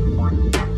one, one, one.